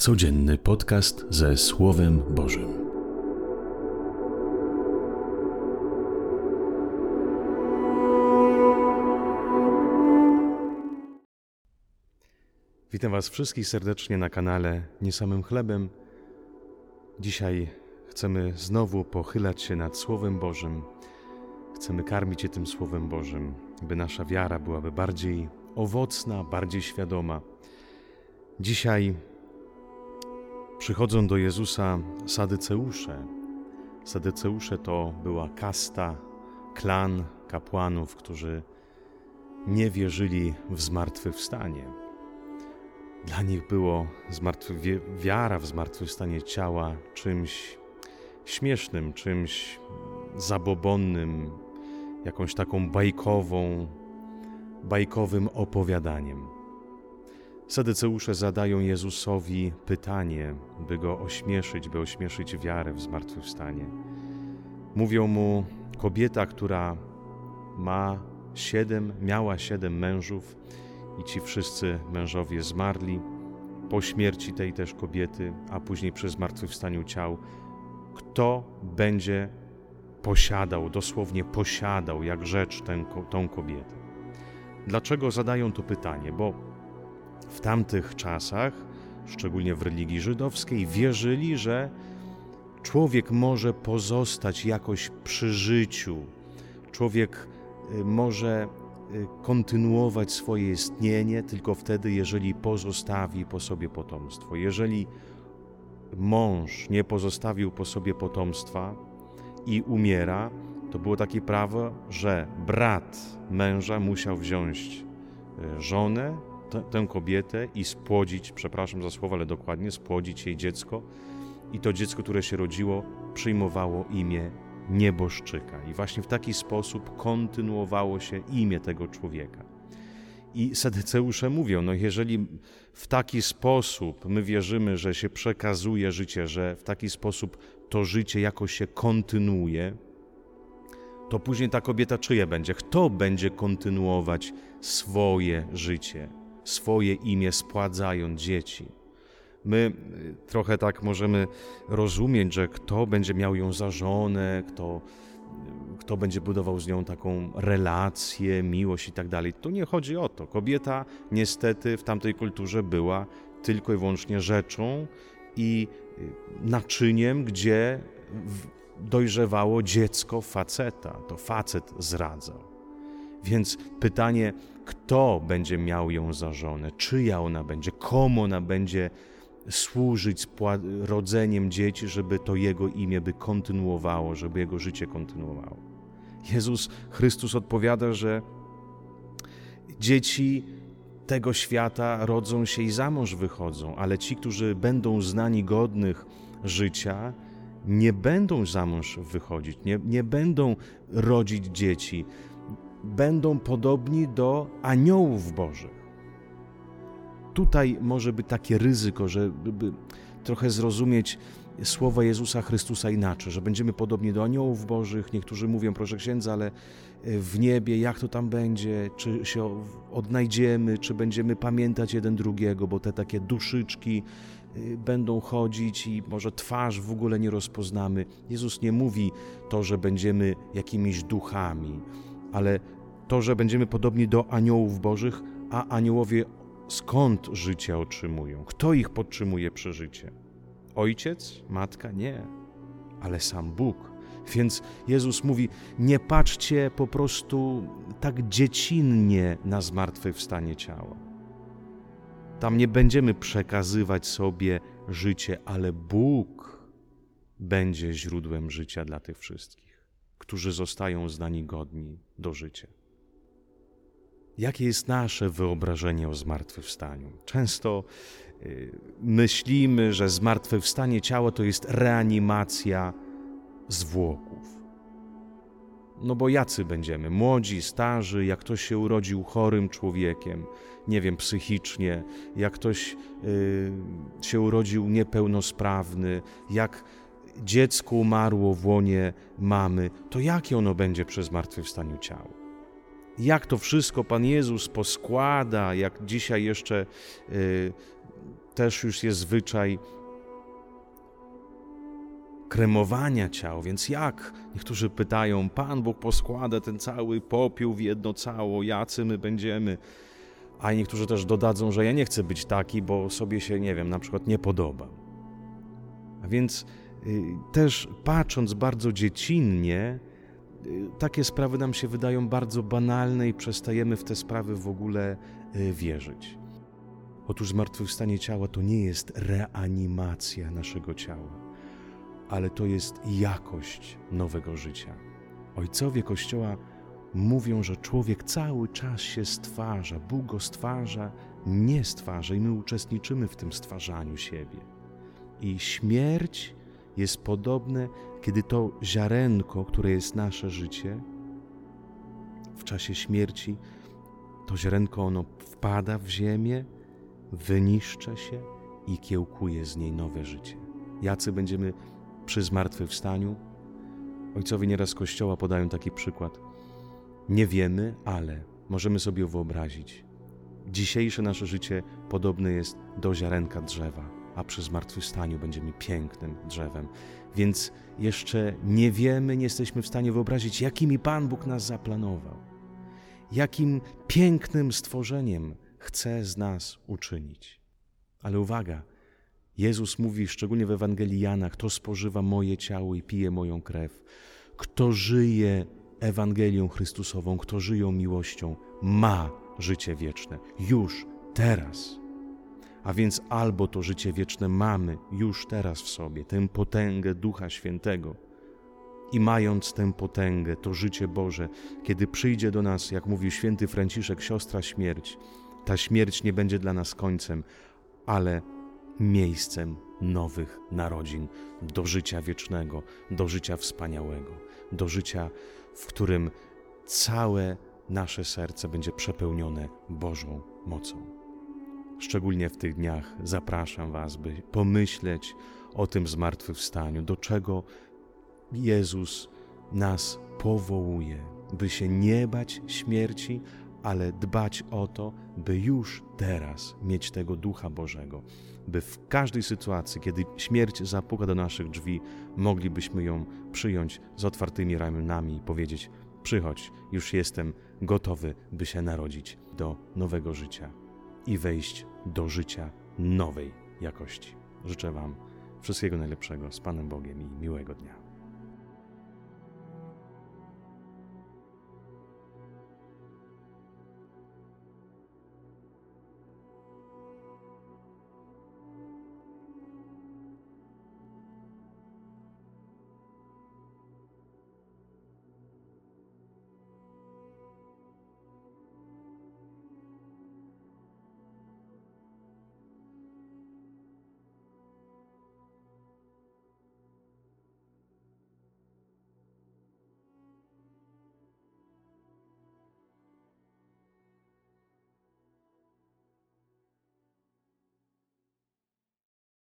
Codzienny podcast ze Słowem Bożym. Witam Was wszystkich serdecznie na kanale Nie Samym Chlebem. Dzisiaj chcemy znowu pochylać się nad Słowem Bożym. Chcemy karmić się tym Słowem Bożym, by nasza wiara byłaby bardziej owocna, bardziej świadoma. Dzisiaj przychodzą do Jezusa Sadyceusze. Sadyceusze to była kasta, klan kapłanów, którzy nie wierzyli w zmartwychwstanie. Dla nich było wiara w zmartwychwstanie ciała czymś śmiesznym, czymś zabobonnym, jakąś taką bajkową, bajkowym opowiadaniem. Sadyceusze zadają Jezusowi pytanie, by go ośmieszyć, by ośmieszyć wiarę w zmartwychwstanie. Mówią mu, kobieta, która ma siedem, miała siedem mężów i ci wszyscy mężowie zmarli po śmierci tej też kobiety, a później przy zmartwychwstaniu ciał, kto będzie posiadał, dosłownie posiadał jak rzecz tę, tą kobietę. Dlaczego zadają to pytanie? Bo w tamtych czasach, szczególnie w religii żydowskiej, wierzyli, że człowiek może pozostać jakoś przy życiu, człowiek y, może y, kontynuować swoje istnienie tylko wtedy, jeżeli pozostawi po sobie potomstwo. Jeżeli mąż nie pozostawił po sobie potomstwa i umiera, to było takie prawo, że brat męża musiał wziąć y, tę kobietę i spłodzić, przepraszam za słowo, ale dokładnie, spłodzić jej dziecko. I to dziecko, które się rodziło, przyjmowało imię nieboszczyka. I właśnie w taki sposób kontynuowało się imię tego człowieka. I sadyceusze mówią, no jeżeli w taki sposób my wierzymy, że się przekazuje życie, że w taki sposób to życie jakoś się kontynuuje, to później ta kobieta czyje będzie? Kto będzie kontynuować swoje życie? Swoje imię spładzając dzieci. My y, trochę tak możemy rozumieć, że kto będzie miał ją za żonę, kto, kto będzie budował z nią taką relację, miłość i tak dalej. Tu nie chodzi o to. Kobieta niestety w tamtej kulturze była tylko i wyłącznie rzeczą i y, naczyniem, gdzie dojrzewało dziecko faceta. To facet zradzał. Więc pytanie, kto będzie miał ją za żonę, czyja ona będzie, komu ona będzie służyć rodzeniem dzieci, żeby to jego imię by kontynuowało, żeby jego życie kontynuowało. Jezus Chrystus odpowiada, że dzieci tego świata rodzą się i za mąż wychodzą, ale ci, którzy będą znani godnych życia, nie będą za mąż wychodzić, nie, nie będą rodzić dzieci, będą podobni do aniołów bożych. Tutaj może być takie ryzyko, żeby trochę zrozumieć słowa Jezusa Chrystusa inaczej, że będziemy podobni do aniołów bożych. Niektórzy mówią, proszę księdza, ale w niebie, jak to tam będzie, czy się odnajdziemy, czy będziemy pamiętać jeden drugiego, bo te takie duszyczki y, będą chodzić i może twarz w ogóle nie rozpoznamy. Jezus nie mówi to, że będziemy jakimiś duchami ale to, że będziemy podobni do aniołów bożych, a aniołowie skąd życie otrzymują? Kto ich podtrzymuje przeżycie? Ojciec? Matka? Nie, ale sam Bóg. Więc Jezus mówi: Nie patrzcie po prostu tak dziecinnie na zmartwychwstanie ciała. Tam nie będziemy przekazywać sobie życie, ale Bóg będzie źródłem życia dla tych wszystkich którzy zostają znani godni do życia. Jakie jest nasze wyobrażenie o zmartwychwstaniu? Często y, myślimy, że zmartwychwstanie ciała to jest reanimacja zwłoków. No bo jacy będziemy? Młodzi, starzy, jak ktoś się urodził chorym człowiekiem, nie wiem, psychicznie, jak ktoś y, się urodził niepełnosprawny, jak dziecko umarło w łonie mamy, to jakie ono będzie przez zmartwychwstaniu ciało? Jak to wszystko Pan Jezus poskłada, jak dzisiaj jeszcze y, też już jest zwyczaj kremowania ciał, więc jak? Niektórzy pytają, Pan Bóg poskłada ten cały popiół w jedno cało, jacy my będziemy? A niektórzy też dodadzą, że ja nie chcę być taki, bo sobie się, nie wiem, na przykład nie podoba. A więc też patrząc bardzo dziecinnie, y, takie sprawy nam się wydają bardzo banalne i przestajemy w te sprawy w ogóle y, wierzyć. Otóż zmartwychwstanie ciała to nie jest reanimacja naszego ciała ale to jest jakość nowego życia. Ojcowie Kościoła mówią, że człowiek cały czas się stwarza, Bóg go stwarza, nie stwarza i my uczestniczymy w tym stwarzaniu siebie. I śmierć jest podobne, kiedy to ziarenko, które jest nasze życie, w czasie śmierci, to ziarenko ono wpada w ziemię, wyniszcza się i kiełkuje z niej nowe życie. Jacy będziemy przy zmartwychwstaniu? Ojcowie nieraz Kościoła podają taki przykład. Nie wiemy, ale możemy sobie wyobrazić. Dzisiejsze nasze życie podobne jest do ziarenka drzewa, a przy zmartwychwstaniu będziemy pięknym drzewem. Więc jeszcze nie wiemy, nie jesteśmy w stanie wyobrazić, jakimi Pan Bóg nas zaplanował, jakim pięknym stworzeniem chce z nas uczynić. Ale uwaga, Jezus mówi szczególnie w Ewangelii Jana, kto spożywa moje ciało i pije moją krew, kto żyje Ewangelią Chrystusową, kto żyje miłością, ma życie wieczne już teraz. A więc albo to życie wieczne mamy już teraz w sobie, tę potęgę Ducha Świętego, i mając tę potęgę, to życie Boże, kiedy przyjdzie do nas, jak mówił święty Franciszek, siostra śmierć, ta śmierć nie będzie dla nas końcem, ale miejscem nowych narodzin, do życia wiecznego, do życia wspaniałego, do życia, w którym całe nasze serce będzie przepełnione Bożą mocą. Szczególnie w tych dniach zapraszam Was, by pomyśleć o tym zmartwychwstaniu, do czego Jezus nas powołuje, by się nie bać śmierci, ale dbać o to, by już teraz mieć tego Ducha Bożego, by w każdej sytuacji, kiedy śmierć zapuka do naszych drzwi, moglibyśmy ją przyjąć z otwartymi ramionami i powiedzieć: Przychodź, już jestem gotowy, by się narodzić do nowego życia i wejść do życia nowej jakości. Życzę Wam wszystkiego najlepszego z Panem Bogiem i miłego dnia.